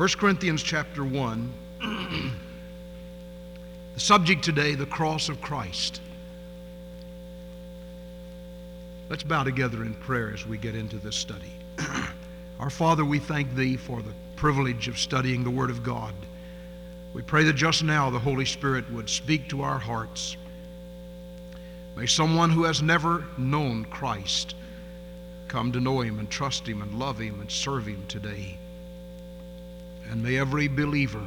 1 Corinthians chapter 1. the subject today, the cross of Christ. Let's bow together in prayer as we get into this study. Our Father, we thank Thee for the privilege of studying the Word of God. We pray that just now the Holy Spirit would speak to our hearts. May someone who has never known Christ come to know Him and trust Him and love Him and serve Him today. And may every believer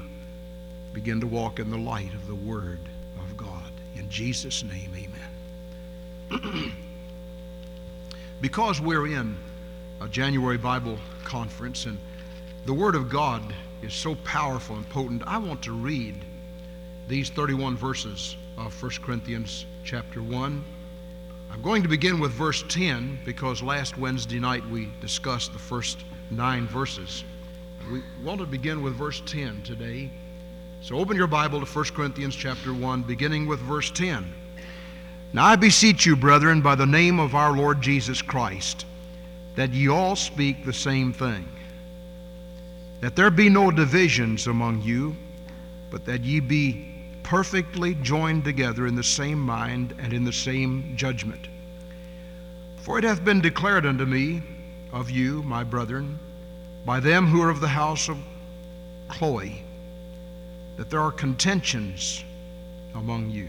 begin to walk in the light of the Word of God. In Jesus' name, amen. because we're in a January Bible conference and the Word of God is so powerful and potent, I want to read these 31 verses of 1 Corinthians chapter 1. I'm going to begin with verse 10 because last Wednesday night we discussed the first nine verses. We want to begin with verse 10 today. So open your Bible to 1 Corinthians chapter 1, beginning with verse 10. Now I beseech you, brethren, by the name of our Lord Jesus Christ, that ye all speak the same thing, that there be no divisions among you, but that ye be perfectly joined together in the same mind and in the same judgment. For it hath been declared unto me of you, my brethren, by them who are of the house of Chloe that there are contentions among you.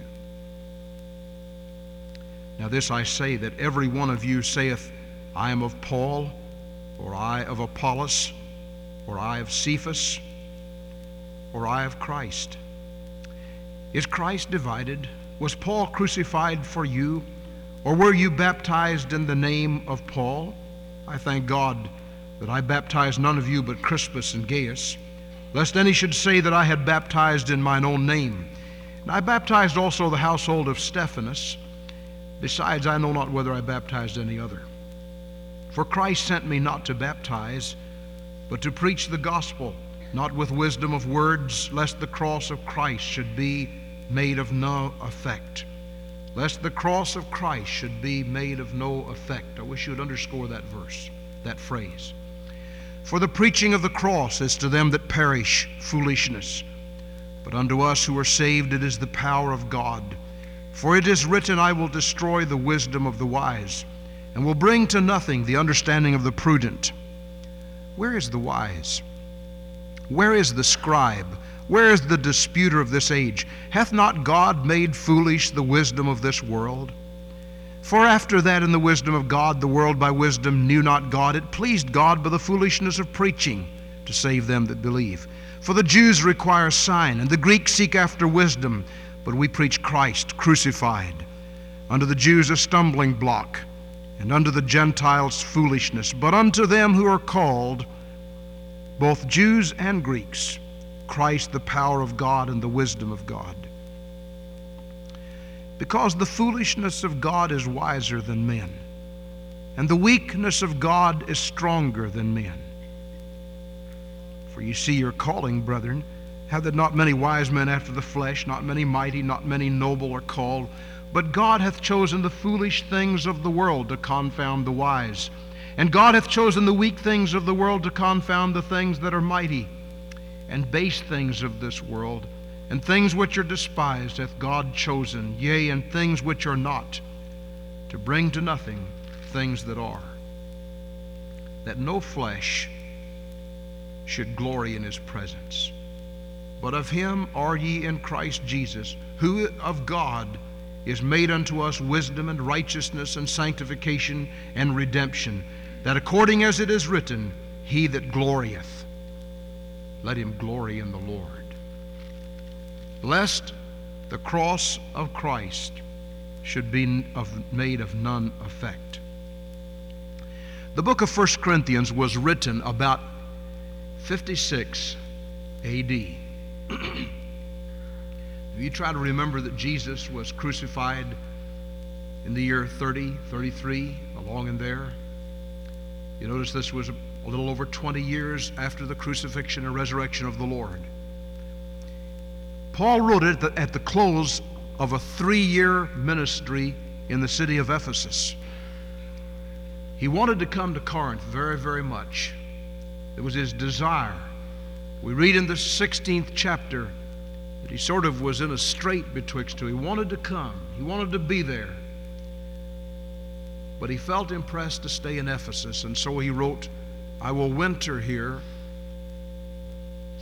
Now, this I say that every one of you saith, I am of Paul, or I of Apollos, or I of Cephas, or I of Christ. Is Christ divided? Was Paul crucified for you? Or were you baptized in the name of Paul? I thank God that I baptized none of you but Crispus and Gaius, lest any should say that I had baptized in mine own name. And I baptized also the household of Stephanas. Besides, I know not whether I baptized any other. For Christ sent me not to baptize, but to preach the gospel, not with wisdom of words, lest the cross of Christ should be made of no effect. Lest the cross of Christ should be made of no effect. I wish you would underscore that verse, that phrase. For the preaching of the cross is to them that perish foolishness, but unto us who are saved it is the power of God. For it is written, I will destroy the wisdom of the wise, and will bring to nothing the understanding of the prudent. Where is the wise? Where is the scribe? Where is the disputer of this age? Hath not God made foolish the wisdom of this world? For after that, in the wisdom of God, the world by wisdom knew not God. It pleased God by the foolishness of preaching to save them that believe. For the Jews require a sign, and the Greeks seek after wisdom, but we preach Christ crucified. Unto the Jews a stumbling block, and unto the Gentiles foolishness. But unto them who are called, both Jews and Greeks, Christ the power of God and the wisdom of God. Because the foolishness of God is wiser than men, and the weakness of God is stronger than men. For you see your calling, brethren, how that not many wise men after the flesh, not many mighty, not many noble are called, but God hath chosen the foolish things of the world to confound the wise. And God hath chosen the weak things of the world to confound the things that are mighty, and base things of this world and things which are despised hath God chosen, yea, and things which are not, to bring to nothing things that are, that no flesh should glory in his presence. But of him are ye in Christ Jesus, who of God is made unto us wisdom and righteousness and sanctification and redemption, that according as it is written, He that glorieth, let him glory in the Lord lest the cross of Christ should be of, made of none effect. The book of 1 Corinthians was written about 56 AD. if you try to remember that Jesus was crucified in the year 30, 33, along in there, you notice this was a little over 20 years after the crucifixion and resurrection of the Lord. Paul wrote it at the close of a three year ministry in the city of Ephesus. He wanted to come to Corinth very, very much. It was his desire. We read in the 16th chapter that he sort of was in a strait betwixt two. He wanted to come, he wanted to be there. But he felt impressed to stay in Ephesus, and so he wrote, I will winter here,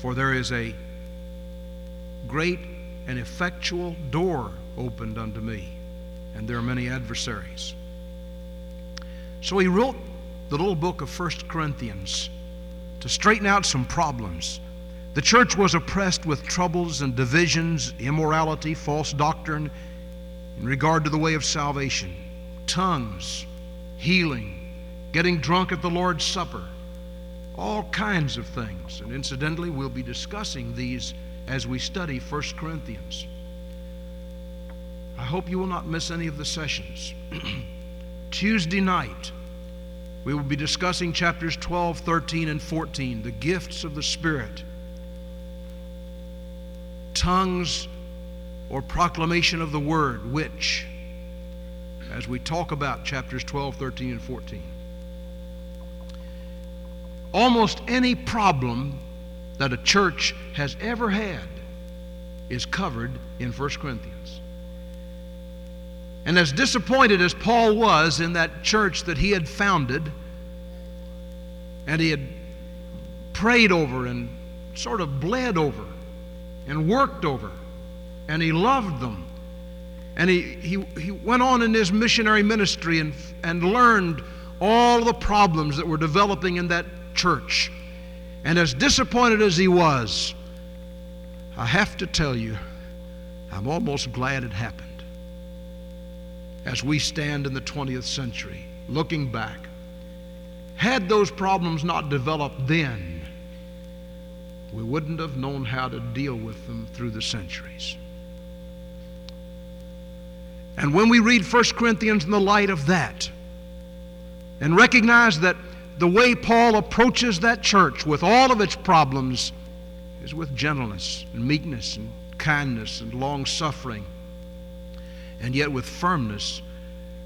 for there is a great and effectual door opened unto me, and there are many adversaries. So he wrote the little book of First Corinthians to straighten out some problems. The church was oppressed with troubles and divisions, immorality, false doctrine in regard to the way of salvation, tongues, healing, getting drunk at the Lord's Supper, all kinds of things. And incidentally, we'll be discussing these as we study 1 Corinthians. I hope you will not miss any of the sessions. Tuesday night, we will be discussing chapters 12, 13, and 14, the gifts of the Spirit, tongues or proclamation of the Word, which, as we talk about chapters 12, 13, and 14. Almost any problem that a church has ever had is covered in 1 Corinthians. And as disappointed as Paul was in that church that he had founded, and he had prayed over and sort of bled over and worked over, and he loved them. And he, he, he went on in his missionary ministry and, and learned all the problems that were developing in that church. And as disappointed as he was, I have to tell you, I'm almost glad it happened. As we stand in the 20th century, looking back, had those problems not developed then, we wouldn't have known how to deal with them through the centuries. And when we read 1 Corinthians in the light of that, and recognize that the way Paul approaches that church with all of its problems is with gentleness and meekness and kindness and long suffering, and yet with firmness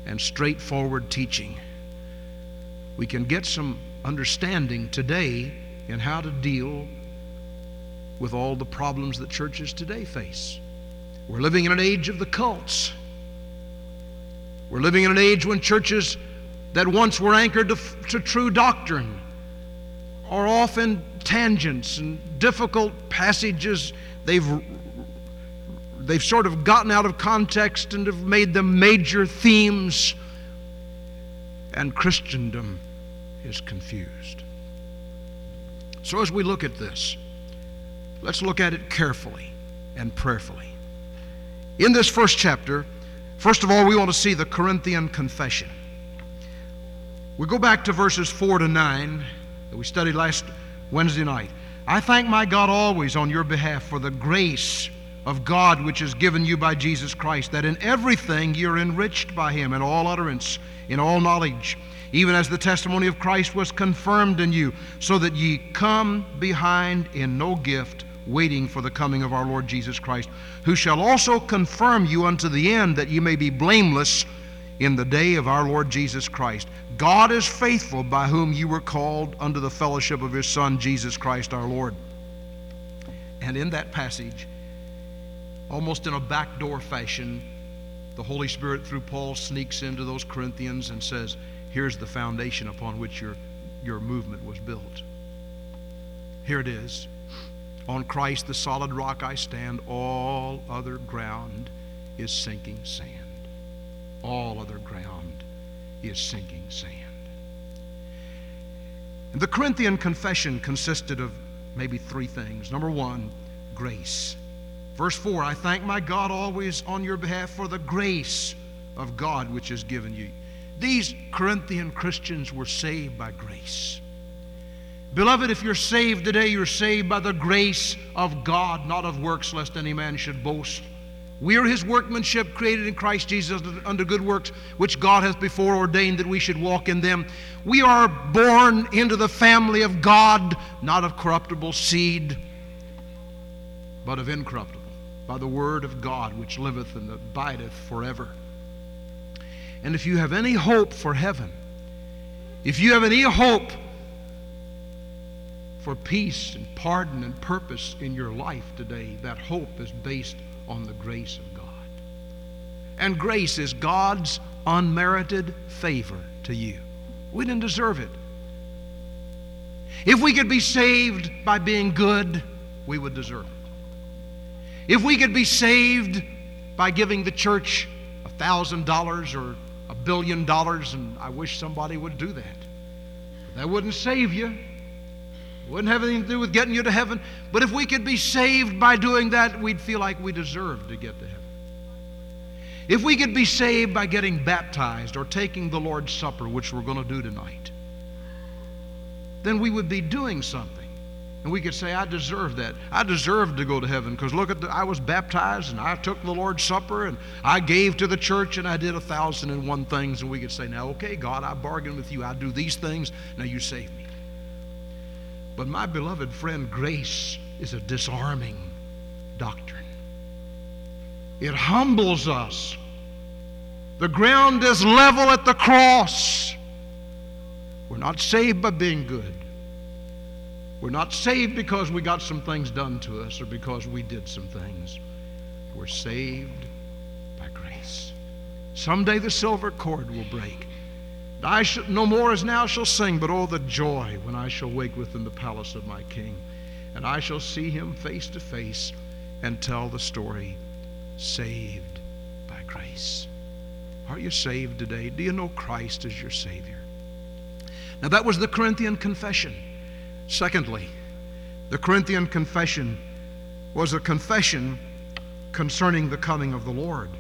and straightforward teaching. We can get some understanding today in how to deal with all the problems that churches today face. We're living in an age of the cults. We're living in an age when churches that once were anchored to, to true doctrine are often tangents and difficult passages. They've, they've sort of gotten out of context and have made them major themes, and Christendom is confused. So, as we look at this, let's look at it carefully and prayerfully. In this first chapter, first of all, we want to see the Corinthian confession. We go back to verses 4 to 9 that we studied last Wednesday night. I thank my God always on your behalf for the grace of God which is given you by Jesus Christ, that in everything you're enriched by him in all utterance, in all knowledge, even as the testimony of Christ was confirmed in you, so that ye come behind in no gift, waiting for the coming of our Lord Jesus Christ, who shall also confirm you unto the end, that ye may be blameless in the day of our Lord Jesus Christ. God is faithful by whom you were called unto the fellowship of his Son, Jesus Christ our Lord. And in that passage, almost in a backdoor fashion, the Holy Spirit, through Paul, sneaks into those Corinthians and says, Here's the foundation upon which your, your movement was built. Here it is. On Christ, the solid rock, I stand. All other ground is sinking sand. All other ground is sinking sand. And the Corinthian confession consisted of maybe three things. Number one, grace. Verse 4 I thank my God always on your behalf for the grace of God which is given you. These Corinthian Christians were saved by grace. Beloved, if you're saved today, you're saved by the grace of God, not of works, lest any man should boast. We are his workmanship created in Christ Jesus under good works, which God has before ordained that we should walk in them. We are born into the family of God, not of corruptible seed, but of incorruptible, by the word of God, which liveth and abideth forever. And if you have any hope for heaven, if you have any hope for peace and pardon and purpose in your life today, that hope is based on the grace of God. And grace is God's unmerited favor to you. We didn't deserve it. If we could be saved by being good, we would deserve it. If we could be saved by giving the church a thousand dollars or a billion dollars, and I wish somebody would do that. That wouldn't save you. It wouldn't have anything to do with getting you to heaven. But if we could be saved by doing that, we'd feel like we deserved to get to heaven. If we could be saved by getting baptized or taking the Lord's Supper, which we're going to do tonight, then we would be doing something. And we could say, I deserve that. I deserve to go to heaven because look at the, I was baptized and I took the Lord's Supper and I gave to the church and I did a thousand and one things. And we could say, now, okay, God, I bargained with you. I do these things. Now you save me. But my beloved friend, grace is a disarming doctrine. It humbles us. The ground is level at the cross. We're not saved by being good. We're not saved because we got some things done to us or because we did some things. We're saved by grace. Someday the silver cord will break. I shall, no more as now shall sing, but oh, the joy when I shall wake within the palace of my King. And I shall see him face to face and tell the story saved by grace. Are you saved today? Do you know Christ as your Savior? Now, that was the Corinthian confession. Secondly, the Corinthian confession was a confession concerning the coming of the Lord.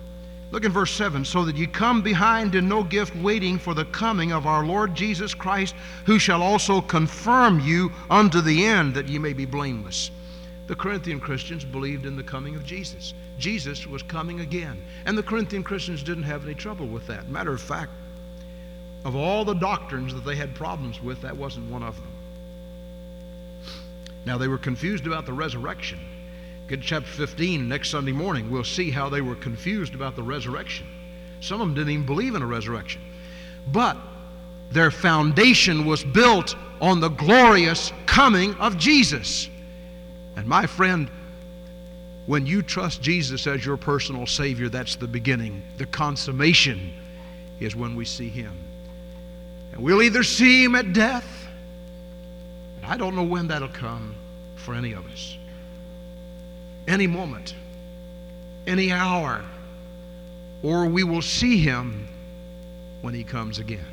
Look in verse 7 so that ye come behind in no gift, waiting for the coming of our Lord Jesus Christ, who shall also confirm you unto the end, that ye may be blameless. The Corinthian Christians believed in the coming of Jesus. Jesus was coming again. And the Corinthian Christians didn't have any trouble with that. Matter of fact, of all the doctrines that they had problems with, that wasn't one of them. Now, they were confused about the resurrection. Get chapter 15 next Sunday morning. We'll see how they were confused about the resurrection. Some of them didn't even believe in a resurrection. But their foundation was built on the glorious coming of Jesus. And my friend, when you trust Jesus as your personal Savior, that's the beginning. The consummation is when we see Him. And we'll either see Him at death, and I don't know when that'll come for any of us. Any moment, any hour, or we will see Him when He comes again.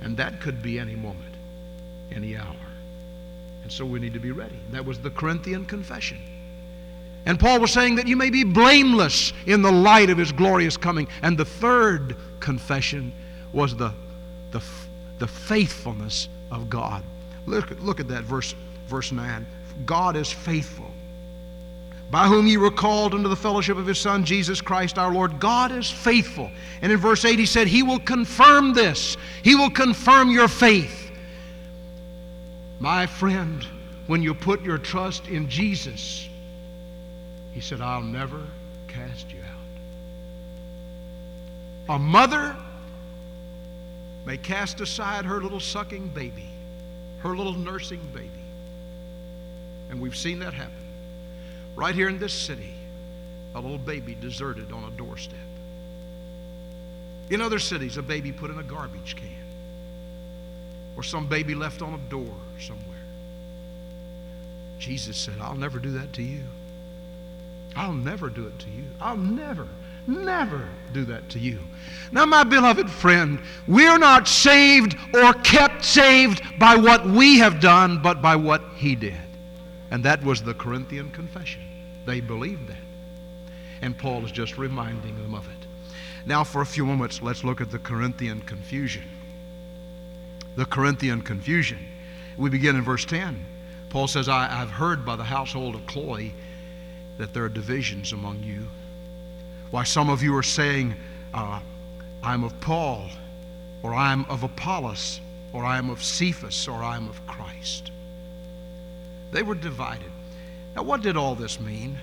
And that could be any moment, any hour. And so we need to be ready. That was the Corinthian confession. And Paul was saying that you may be blameless in the light of his glorious coming. And the third confession was the, the, the faithfulness of God. Look, look at that verse, verse 9. God is faithful. By whom ye were called into the fellowship of his Son, Jesus Christ our Lord. God is faithful. And in verse 8, he said, He will confirm this. He will confirm your faith. My friend, when you put your trust in Jesus, he said, I'll never cast you out. A mother may cast aside her little sucking baby, her little nursing baby. And we've seen that happen. Right here in this city, a little baby deserted on a doorstep. In other cities, a baby put in a garbage can, or some baby left on a door somewhere. Jesus said, I'll never do that to you. I'll never do it to you. I'll never, never do that to you. Now, my beloved friend, we're not saved or kept saved by what we have done, but by what He did. And that was the Corinthian confession. They believed that. And Paul is just reminding them of it. Now, for a few moments, let's look at the Corinthian confusion. The Corinthian confusion. We begin in verse 10. Paul says, I, have heard by the household of Chloe that there are divisions among you. Why, some of you are saying, uh, I'm of Paul, or I'm of Apollos, or I'm of Cephas, or I'm of Christ. They were divided. Now, what did all this mean?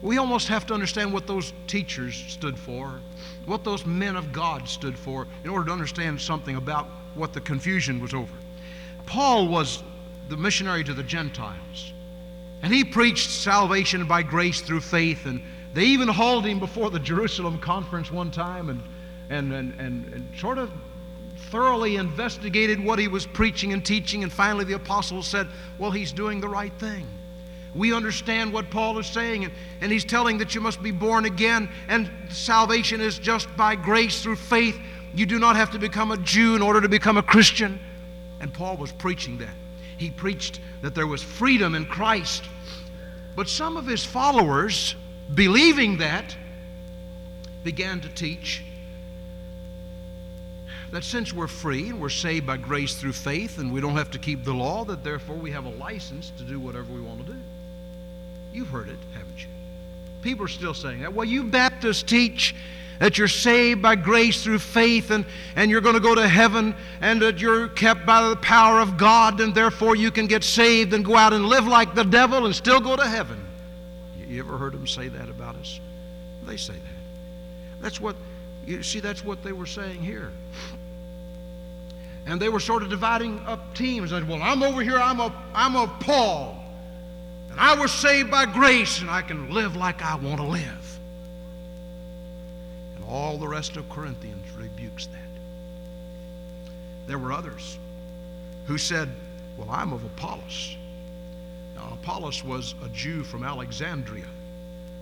We almost have to understand what those teachers stood for, what those men of God stood for, in order to understand something about what the confusion was over. Paul was the missionary to the Gentiles. And he preached salvation by grace through faith. And they even hauled him before the Jerusalem conference one time and, and, and, and, and sort of thoroughly investigated what he was preaching and teaching. And finally, the apostles said, Well, he's doing the right thing. We understand what Paul is saying, and, and he's telling that you must be born again, and salvation is just by grace through faith. You do not have to become a Jew in order to become a Christian. And Paul was preaching that. He preached that there was freedom in Christ. But some of his followers, believing that, began to teach that since we're free and we're saved by grace through faith and we don't have to keep the law, that therefore we have a license to do whatever we want to do. You've heard it, haven't you? People are still saying that. Well, you Baptists teach that you're saved by grace through faith and, and you're going to go to heaven and that you're kept by the power of God and therefore you can get saved and go out and live like the devil and still go to heaven. You ever heard them say that about us? They say that. That's what, you see, that's what they were saying here. And they were sort of dividing up teams. And, well, I'm over here, I'm a, I'm a Paul. And I was saved by grace and I can live like I want to live And all the rest of Corinthians rebukes that. There were others who said, Well, I'm of Apollos. Now, Apollos was a Jew from Alexandria.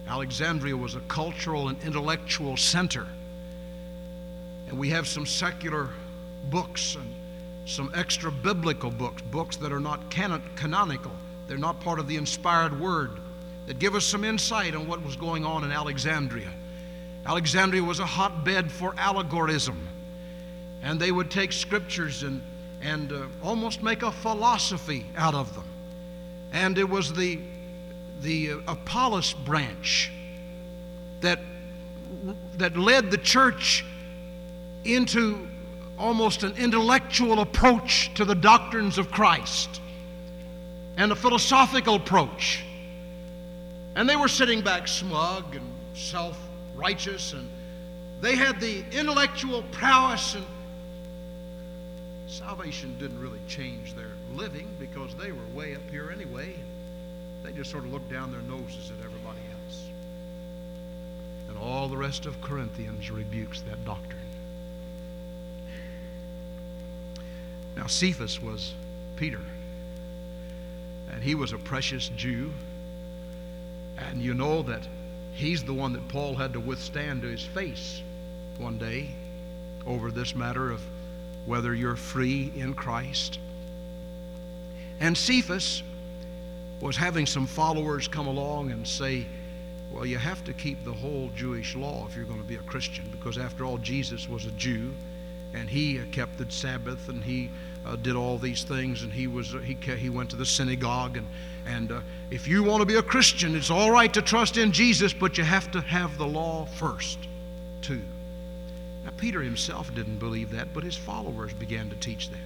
Alexandria was a cultural and intellectual center. And we have some secular books and some extra biblical books, books that are not canon- canonical. They're not part of the inspired word, that give us some insight on what was going on in Alexandria. Alexandria was a hotbed for allegorism. And they would take scriptures and, and uh, almost make a philosophy out of them. And it was the, the uh, Apollos branch that, that led the church into almost an intellectual approach to the doctrines of Christ and a philosophical approach. And they were sitting back smug and self righteous and they had the intellectual prowess and salvation didn't really change their living because they were way up here anyway. They just sort of looked down their noses at everybody else. And all the rest of Corinthians rebukes that doctrine. Now, Cephas was Peter, and he was a precious Jew. And you know that He's the one that Paul had to withstand to his face one day over this matter of whether you're free in Christ. And Cephas was having some followers come along and say, well, you have to keep the whole Jewish law if you're going to be a Christian, because after all, Jesus was a Jew, and he kept the Sabbath, and he uh, did all these things, and he was he he went to the synagogue, and and uh, if you want to be a Christian, it's all right to trust in Jesus, but you have to have the law first, too. Now Peter himself didn't believe that, but his followers began to teach that.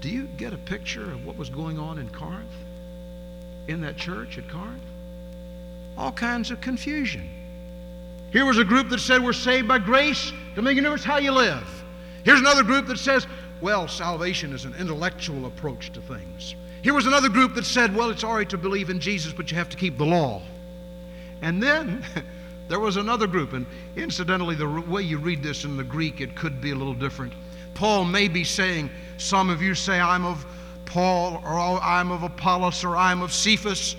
Do you get a picture of what was going on in Corinth? In that church at Corinth? All kinds of confusion. Here was a group that said we're saved by grace. Don't make any difference how you live. Here's another group that says well, salvation is an intellectual approach to things. Here was another group that said, well, it's all right to believe in Jesus, but you have to keep the law. And then there was another group, and incidentally, the way you read this in the Greek, it could be a little different. Paul may be saying, some of you say, I'm of Paul, or I'm of Apollos, or I'm of Cephas,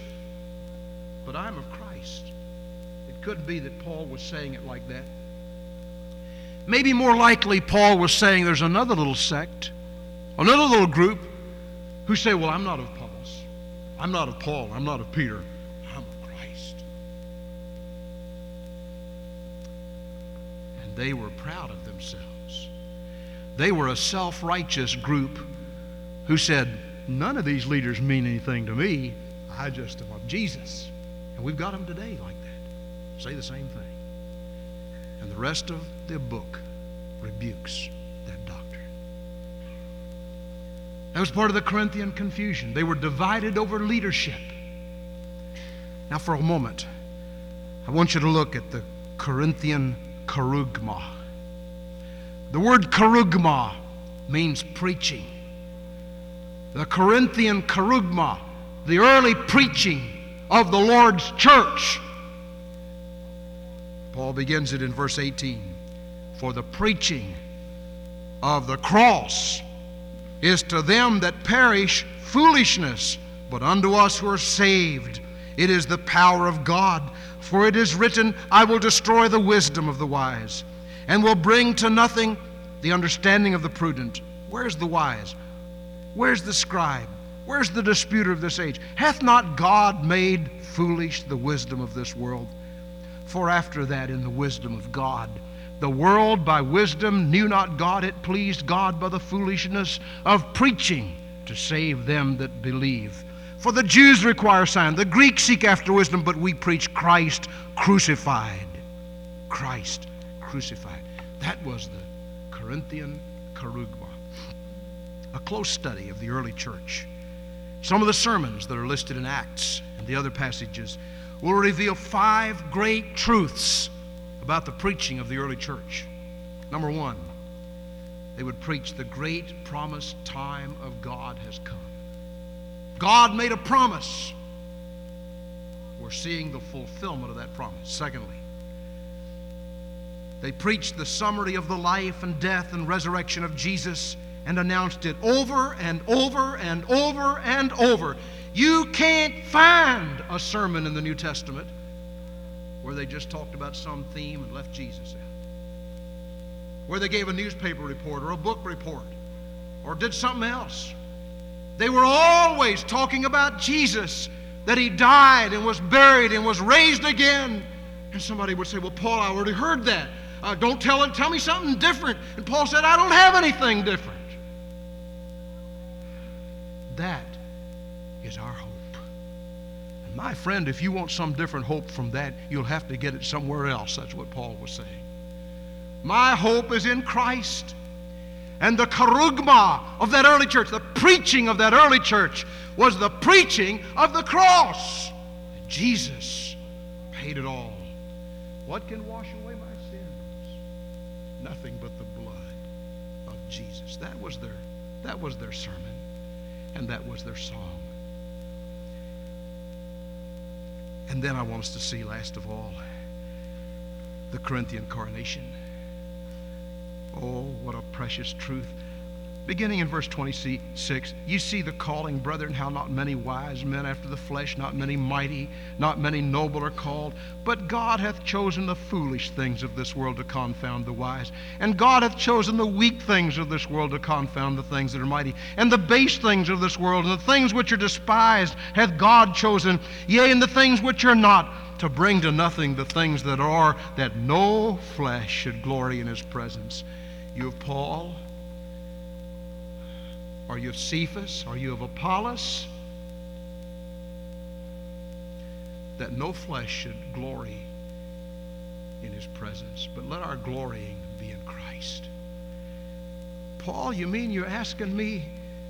but I'm of could be that Paul was saying it like that. Maybe more likely, Paul was saying there's another little sect, another little group who say, Well, I'm not of Paul's. I'm not of Paul. I'm not of Peter. I'm of Christ. And they were proud of themselves. They were a self righteous group who said, None of these leaders mean anything to me. I just am of Jesus. And we've got them today like. Say the same thing. And the rest of the book rebukes that doctrine. That was part of the Corinthian confusion. They were divided over leadership. Now, for a moment, I want you to look at the Corinthian kerugma. The word kerugma means preaching. the Corinthian kerugma, the early preaching of the Lord's church. Paul begins it in verse 18. For the preaching of the cross is to them that perish foolishness, but unto us who are saved it is the power of God. For it is written, I will destroy the wisdom of the wise, and will bring to nothing the understanding of the prudent. Where's the wise? Where's the scribe? Where's the disputer of this age? Hath not God made foolish the wisdom of this world? For after that, in the wisdom of God, the world by wisdom knew not God. It pleased God by the foolishness of preaching to save them that believe. For the Jews require sign, the Greeks seek after wisdom, but we preach Christ crucified. Christ crucified. That was the Corinthian kerugma. A close study of the early church. Some of the sermons that are listed in Acts and the other passages will reveal five great truths about the preaching of the early church. Number one, they would preach the great promised time of God has come. God made a promise. We're seeing the fulfillment of that promise. Secondly, they preached the summary of the life and death and resurrection of Jesus and announced it over and over and over and over. You can't find a sermon in the New Testament where they just talked about some theme and left Jesus out. Where they gave a newspaper report or a book report or did something else. They were always talking about Jesus, that he died and was buried and was raised again. And somebody would say, Well, Paul, I already heard that. Uh, don't tell it, tell me something different. And Paul said, I don't have anything different. That is our hope. And my friend, if you want some different hope from that, you'll have to get it somewhere else. That's what Paul was saying. My hope is in Christ. And the kerugma of that early church, the preaching of that early church, was the preaching of the cross. Jesus paid it all. What can wash away my sins? Nothing but the blood of Jesus. That was their, that was their sermon, and that was their song. And then I want us to see, last of all, the Corinthian coronation. Oh, what a precious truth. Beginning in verse 26, you see the calling, brethren, how not many wise men after the flesh, not many mighty, not many noble are called. But God hath chosen the foolish things of this world to confound the wise. And God hath chosen the weak things of this world to confound the things that are mighty. And the base things of this world, and the things which are despised, hath God chosen. Yea, and the things which are not, to bring to nothing the things that are, that no flesh should glory in his presence. You of Paul? Are you of Cephas? Are you of Apollos? That no flesh should glory in his presence, but let our glorying be in Christ. Paul, you mean you're asking me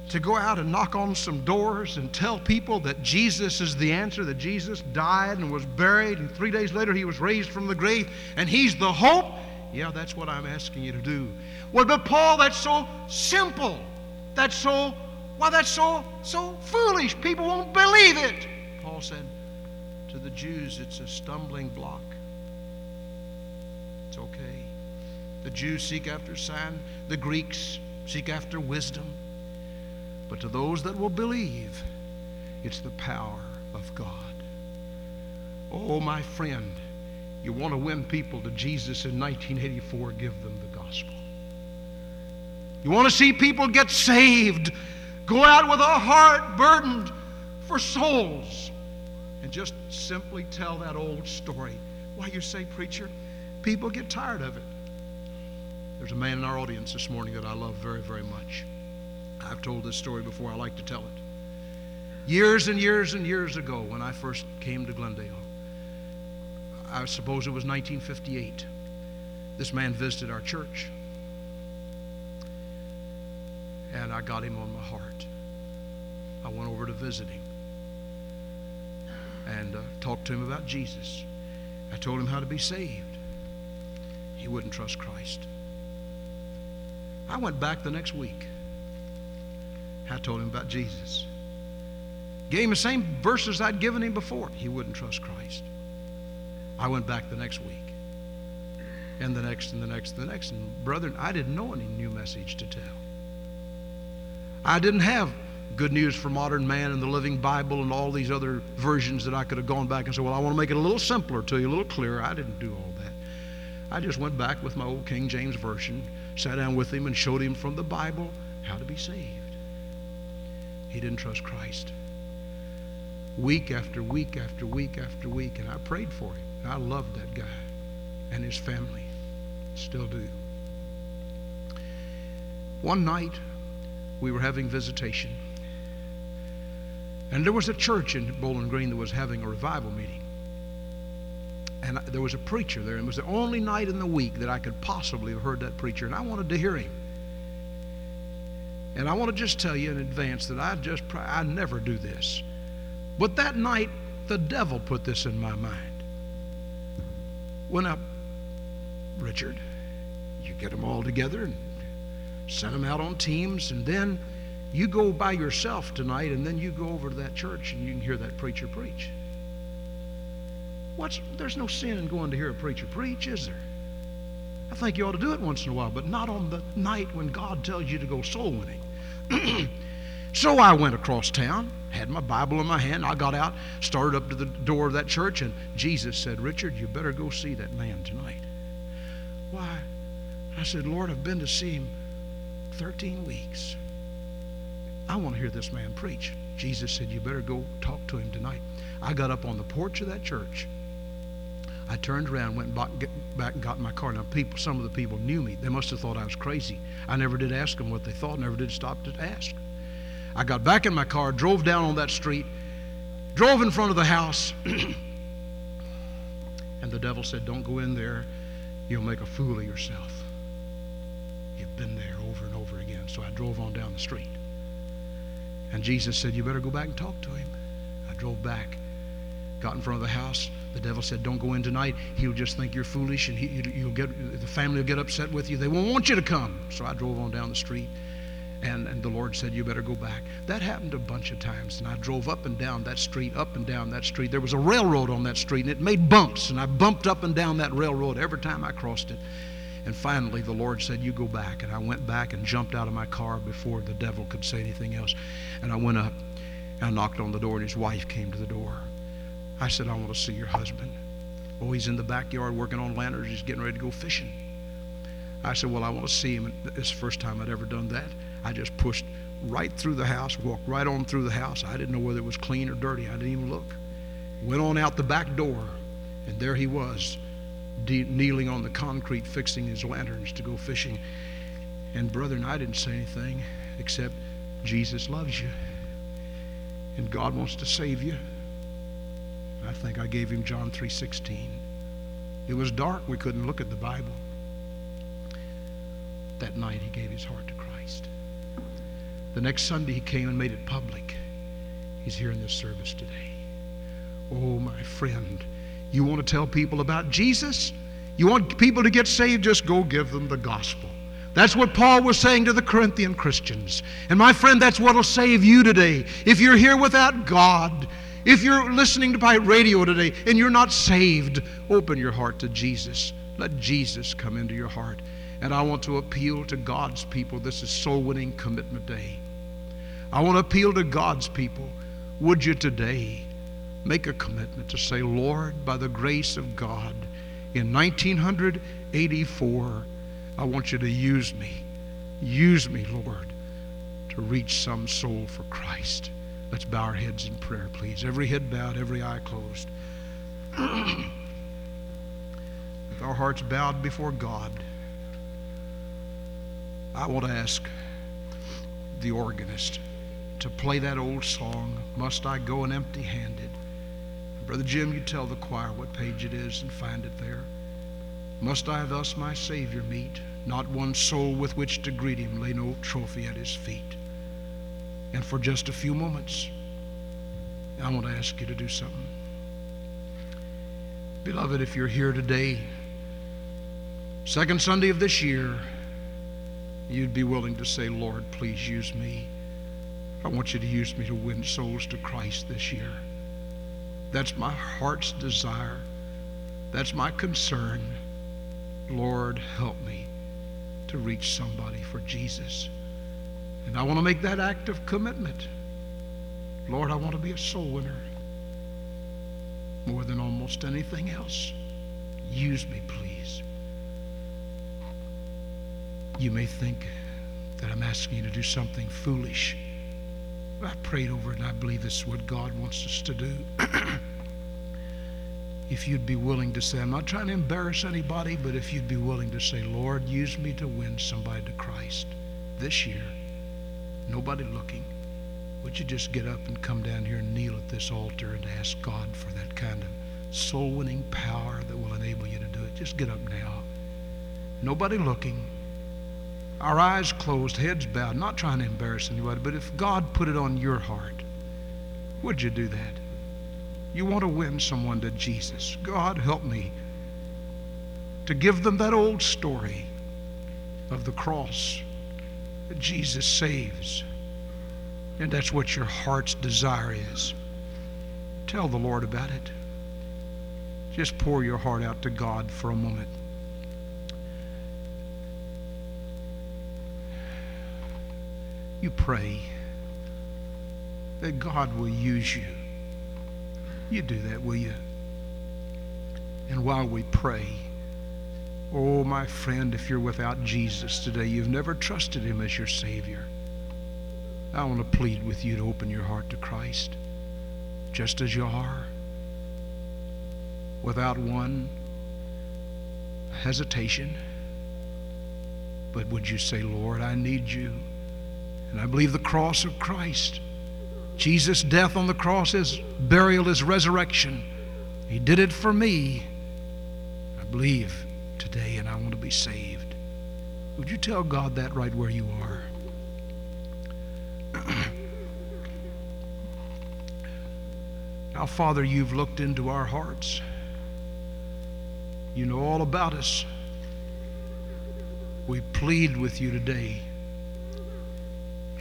to go out and knock on some doors and tell people that Jesus is the answer, that Jesus died and was buried, and three days later he was raised from the grave, and he's the hope? Yeah, that's what I'm asking you to do. Well, but Paul, that's so simple. That's so, why, that's so, so foolish. People won't believe it. Paul said, to the Jews, it's a stumbling block. It's okay. The Jews seek after sign, the Greeks seek after wisdom. But to those that will believe, it's the power of God. Oh, my friend, you want to win people to Jesus in 1984, give them the. You want to see people get saved, go out with a heart burdened for souls, and just simply tell that old story. Why, you say, preacher, people get tired of it. There's a man in our audience this morning that I love very, very much. I've told this story before, I like to tell it. Years and years and years ago, when I first came to Glendale, I suppose it was 1958, this man visited our church. And I got him on my heart. I went over to visit him and uh, talked to him about Jesus. I told him how to be saved. He wouldn't trust Christ. I went back the next week I told him about Jesus. Gave him the same verses I'd given him before. He wouldn't trust Christ. I went back the next week. And the next and the next and the next. And brethren, I didn't know any new message to tell. I didn't have good news for modern man and the living Bible and all these other versions that I could have gone back and said, Well, I want to make it a little simpler to you, a little clearer. I didn't do all that. I just went back with my old King James Version, sat down with him, and showed him from the Bible how to be saved. He didn't trust Christ. Week after week after week after week, and I prayed for him. I loved that guy and his family. Still do. One night, we were having visitation. And there was a church in Bowling Green that was having a revival meeting. And there was a preacher there, and it was the only night in the week that I could possibly have heard that preacher, and I wanted to hear him. And I want to just tell you in advance that I just I never do this. But that night, the devil put this in my mind. Went up, Richard, you get them all together and send them out on teams, and then you go by yourself tonight, and then you go over to that church and you can hear that preacher preach. What's, there's no sin in going to hear a preacher preach, is there? I think you ought to do it once in a while, but not on the night when God tells you to go soul winning. so I went across town, had my Bible in my hand. I got out, started up to the door of that church, and Jesus said, Richard, you better go see that man tonight. Why? I said, Lord, I've been to see him 13 weeks. I want to hear this man preach. Jesus said, You better go talk to him tonight. I got up on the porch of that church. I turned around, went back, and got in my car. Now, people, some of the people knew me. They must have thought I was crazy. I never did ask them what they thought, never did stop to ask. I got back in my car, drove down on that street, drove in front of the house, and the devil said, Don't go in there. You'll make a fool of yourself. You've been there So I drove on down the street. And Jesus said, You better go back and talk to him. I drove back, got in front of the house. The devil said, Don't go in tonight. He'll just think you're foolish and he, you'll get, the family will get upset with you. They won't want you to come. So I drove on down the street. And, and the Lord said, You better go back. That happened a bunch of times. And I drove up and down that street, up and down that street. There was a railroad on that street, and it made bumps. And I bumped up and down that railroad every time I crossed it. And finally, the Lord said, You go back. And I went back and jumped out of my car before the devil could say anything else. And I went up and I knocked on the door, and his wife came to the door. I said, I want to see your husband. Oh, he's in the backyard working on lanterns. He's getting ready to go fishing. I said, Well, I want to see him. And It's the first time I'd ever done that. I just pushed right through the house, walked right on through the house. I didn't know whether it was clean or dirty. I didn't even look. Went on out the back door, and there he was de- kneeling on the concrete, fixing his lanterns to go fishing. And brother and I didn't say anything except Jesus loves you, and God wants to save you. I think I gave him John 3:16. It was dark; we couldn't look at the Bible. That night, he gave his heart to Christ. The next Sunday, he came and made it public. He's here in this service today. Oh, my friend. You want to tell people about Jesus? You want people to get saved? Just go give them the gospel. That's what Paul was saying to the Corinthian Christians. And my friend, that's what will save you today. If you're here without God, if you're listening to my radio today and you're not saved, open your heart to Jesus. Let Jesus come into your heart. And I want to appeal to God's people. This is soul winning commitment day. I want to appeal to God's people. Would you today make a commitment to say, Lord, by the grace of God, in 1984, I want you to use me. Use me, Lord, to reach some soul for Christ. Let's bow our heads in prayer, please. Every head bowed, every eye closed. With our hearts bowed before God, I want to ask the organist to play that old song, Must I Go an Empty Handed? Brother Jim, you tell the choir what page it is and find it there. Must I thus my Savior meet? Not one soul with which to greet him, lay no trophy at his feet. And for just a few moments, I want to ask you to do something. Beloved, if you're here today, second Sunday of this year, you'd be willing to say, Lord, please use me I want you to use me to win souls to Christ this year. That's my heart's desire. That's my concern. Lord, help me to reach somebody for Jesus. And I want to make that act of commitment. Lord, I want to be a soul winner more than almost anything else. Use me, please. You may think that I'm asking you to do something foolish. I prayed over it and I believe this is what God wants us to do. if you'd be willing to say, I'm not trying to embarrass anybody, but if you'd be willing to say, Lord, use me to win somebody to Christ this year, nobody looking, would you just get up and come down here and kneel at this altar and ask God for that kind of soul winning power that will enable you to do it? Just get up now. Nobody looking our eyes closed, heads bowed, not trying to embarrass anybody, but if God put it on your heart, would you do that? You want to win someone to Jesus. God, help me to give them that old story of the cross that Jesus saves. And that's what your heart's desire is. Tell the Lord about it. Just pour your heart out to God for a moment. You pray that God will use you. You do that, will you? And while we pray, oh, my friend, if you're without Jesus today, you've never trusted him as your Savior. I want to plead with you to open your heart to Christ just as you are, without one hesitation. But would you say, Lord, I need you? And I believe the cross of Christ, Jesus' death on the cross, his burial, his resurrection, he did it for me. I believe today, and I want to be saved. Would you tell God that right where you are? now, Father, you've looked into our hearts. You know all about us. We plead with you today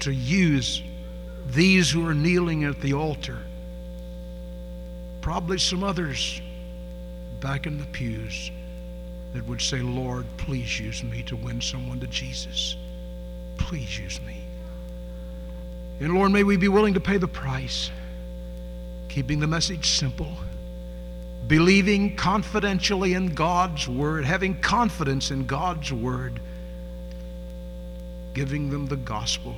to use these who are kneeling at the altar, probably some others back in the pews that would say, Lord, please use me to win someone to Jesus. Please use me. And Lord, may we be willing to pay the price, keeping the message simple, believing confidentially in God's word, having confidence in God's word, giving them the gospel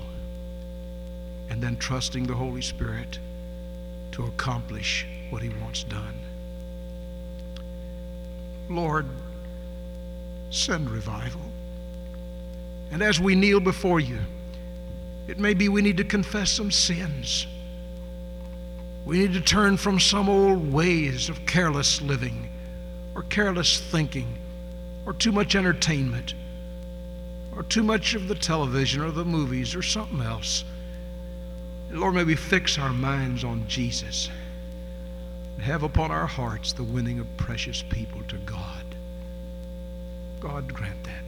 and then trusting the Holy Spirit to accomplish what He wants done. Lord, send revival. And as we kneel before you, it may be we need to confess some sins. We need to turn from some old ways of careless living or careless thinking or too much entertainment or too much of the television or the movies or something else Lord, may we fix our minds on Jesus and have upon our hearts the winning of precious people to God. God grant that.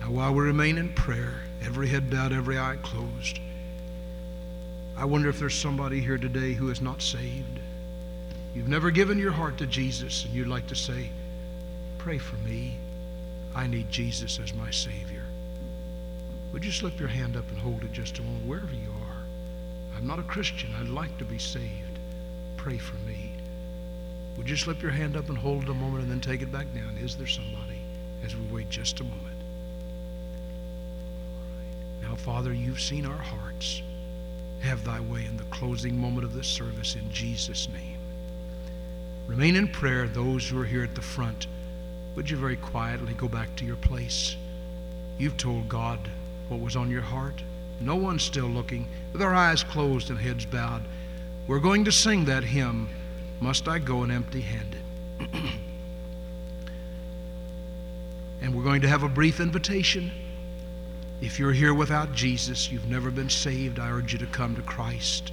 Now, while we remain in prayer, every head bowed, every eye closed, I wonder if there's somebody here today who is not saved. You've never given your heart to Jesus, and you'd like to say, Pray for me. I need Jesus as my Savior. Would you slip your hand up and hold it just a moment, wherever you are? I'm not a Christian. I'd like to be saved. Pray for me. Would you slip your hand up and hold it a moment and then take it back down? Is there somebody as we wait just a moment? Now, Father, you've seen our hearts. Have thy way in the closing moment of this service in Jesus' name. Remain in prayer, those who are here at the front. Would you very quietly go back to your place? You've told God what was on your heart. No one's still looking, with our eyes closed and heads bowed. We're going to sing that hymn, Must I Go an Empty Handed? and we're going to have a brief invitation. If you're here without Jesus, you've never been saved, I urge you to come to Christ.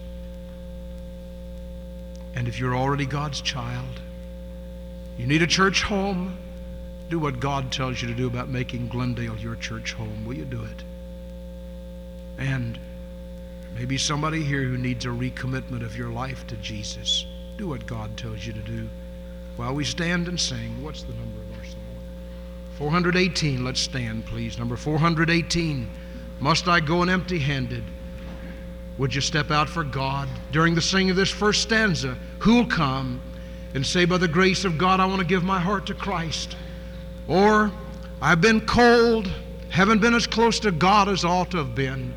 And if you're already God's child, you need a church home, do what God tells you to do about making Glendale your church home. Will you do it? And maybe somebody here who needs a recommitment of your life to Jesus. Do what God tells you to do. While we stand and sing, what's the number of our song? 418. Let's stand, please. Number 418. Must I go an empty handed? Would you step out for God during the singing of this first stanza? Who'll come and say, By the grace of God, I want to give my heart to Christ? Or, I've been cold, haven't been as close to God as I ought to have been,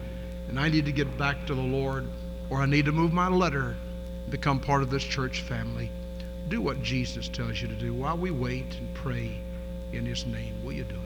and I need to get back to the Lord, or I need to move my letter, become part of this church family. Do what Jesus tells you to do while we wait and pray in His name. Will you do it?